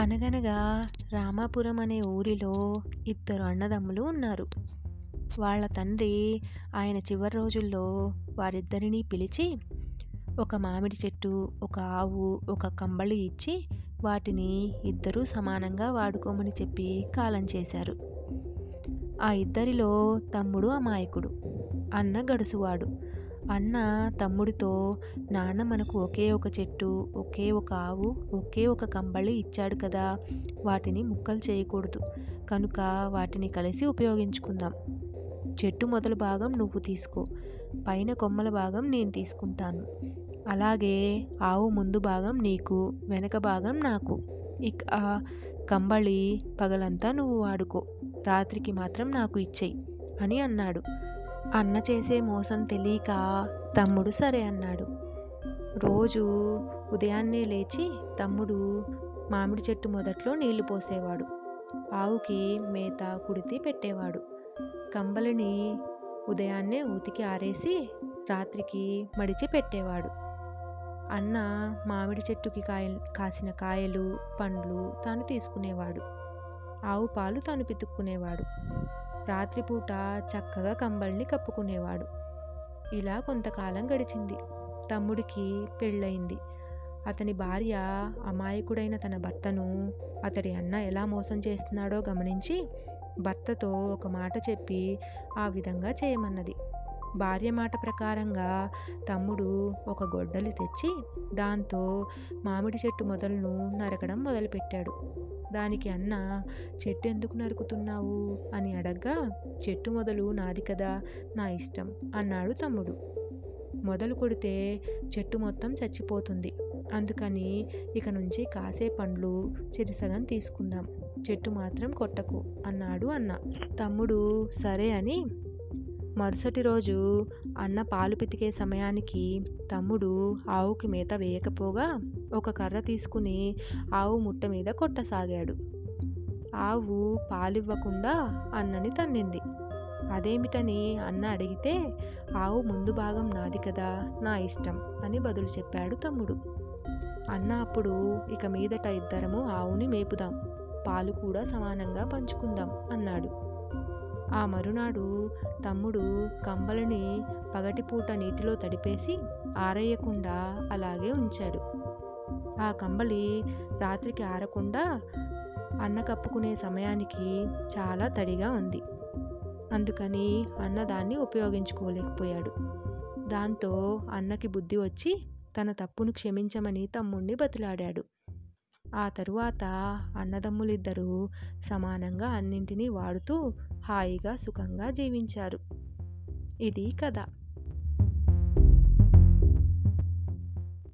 అనగనగా రామాపురం అనే ఊరిలో ఇద్దరు అన్నదమ్ములు ఉన్నారు. వాళ్ళ తండ్రి ఆయన చివరి రోజుల్లో వారిద్దరినీ పిలిచి ఒక మామిడి చెట్టు ఒక ఆవు ఒక కంబళి ఇచ్చి వాటిని ఇద్దరూ సమానంగా వాడుకోమని చెప్పి కాలం చేశారు. ఆ ఇద్దరిలో తమ్ముడు అమాయకుడు అన్న గడుసువాడు. అన్న తమ్ముడితో నాన్న మనకు ఒకే ఒక చెట్టు ఒకే ఒక ఆవు ఒకే ఒక కంబళి ఇచ్చాడు కదా వాటిని ముక్కలు చేయకూడదు. కనుక వాటిని కలిసి ఉపయోగించుకుందాం. చెట్టు మొదలు భాగం నువ్వు తీసుకో పైన కొమ్మల భాగం నేను తీసుకుంటాను. అలాగే ఆవు ముందు భాగం నీకు వెనక భాగం నాకు. ఇక ఆ కంబళి పగలంతా నువ్వు వాడుకో. రాత్రికి మాత్రం నాకు ఇచ్చేయి అని అన్నాడు. అన్న చేసే మోసం తెలియక తమ్ముడు సరే అన్నాడు. రోజు ఉదయాన్నే లేచి తమ్ముడు మామిడి చెట్టు మొదట్లో నీళ్ళు పోసేవాడు. ఆవుకి మేత కుడితి పెట్టేవాడు. కంబలిని ఉదయాన్నే ఉతికి ఆరేసి రాత్రికి మడిచి పెట్టేవాడు. అన్న మామిడి చెట్టుకి కాయ కాసిన కాయలు పండ్లు తాను తీసుకునేవాడు. ఆవు పాలు తాను పితుక్కునేవాడు. రాత్రిపూట చక్కగా కంబల్ని కప్పుకునేవాడు. ఇలా కొంతకాలం గడిచింది. తమ్ముడికి పెళ్ళయింది. అతని భార్య అమాయకుడైన తన భర్తను అతడి అన్న ఎలా మోసం చేస్తున్నాడో గమనించి భర్తతో ఒక మాట చెప్పి ఆ విధంగా చేయమన్నది. భార్య మాట ప్రకారంగా తమ్ముడు ఒక గొడ్డలి తెచ్చి దాంతో మామిడి చెట్టు మొదలను నరకడం మొదలుపెట్టాడు. దానికి అన్న చెట్టు ఎందుకు నరుకుతున్నావు? అని అడగ్గా చెట్టు మొదలు నాది కదా నా ఇష్టం అన్నాడు తమ్ముడు. మొదలు కొడితే చెట్టు మొత్తం చచ్చిపోతుంది. అందుకని ఇక నుంచి కాసే పండ్లు చిరిసగం తీసుకుందాం. చెట్టు మాత్రం కొట్టకు అన్నాడు అన్న. తమ్ముడు సరే అని మరుసటి రోజు అన్న పాలు పితికే సమయానికి తమ్ముడు ఆవుకి మేత వేయకపోగా ఒక కర్ర తీసుకుని ఆవు ముట్ట మీద కొట్టసాగాడు. ఆవు పాలివ్వకుండా అన్నని తన్నింది. అదేమిటని అన్న అడిగితే ఆవు ముందు భాగం నాది కదా నా ఇష్టం అని బదులు చెప్పాడు తమ్ముడు. అన్న అప్పుడు ఇక మీదట ఇద్దరము ఆవుని మేపుదాం. పాలు కూడా సమానంగా పంచుకుందాం అన్నాడు. ఆ మరునాడు తమ్ముడు కంబలిని పగటిపూట నీటిలో తడిపేసి ఆరేయకుండా అలాగే ఉంచాడు. ఆ కంబలి రాత్రికి ఆరకుండా అన్న కప్పుకునే సమయానికి చాలా తడిగా ఉంది. అందుకని అన్న దాన్ని ఉపయోగించుకోలేకపోయాడు. దాంతో అన్నకి బుద్ధి వచ్చి తన తప్పును క్షమించమని తమ్ముణ్ణి బతిలాడాడు. ఆ తరువాత అన్నదమ్ములిద్దరూ సమానంగా అన్నింటినీ వాడుతూ హాయిగా సుఖంగా జీవించారు. ఇది కథ.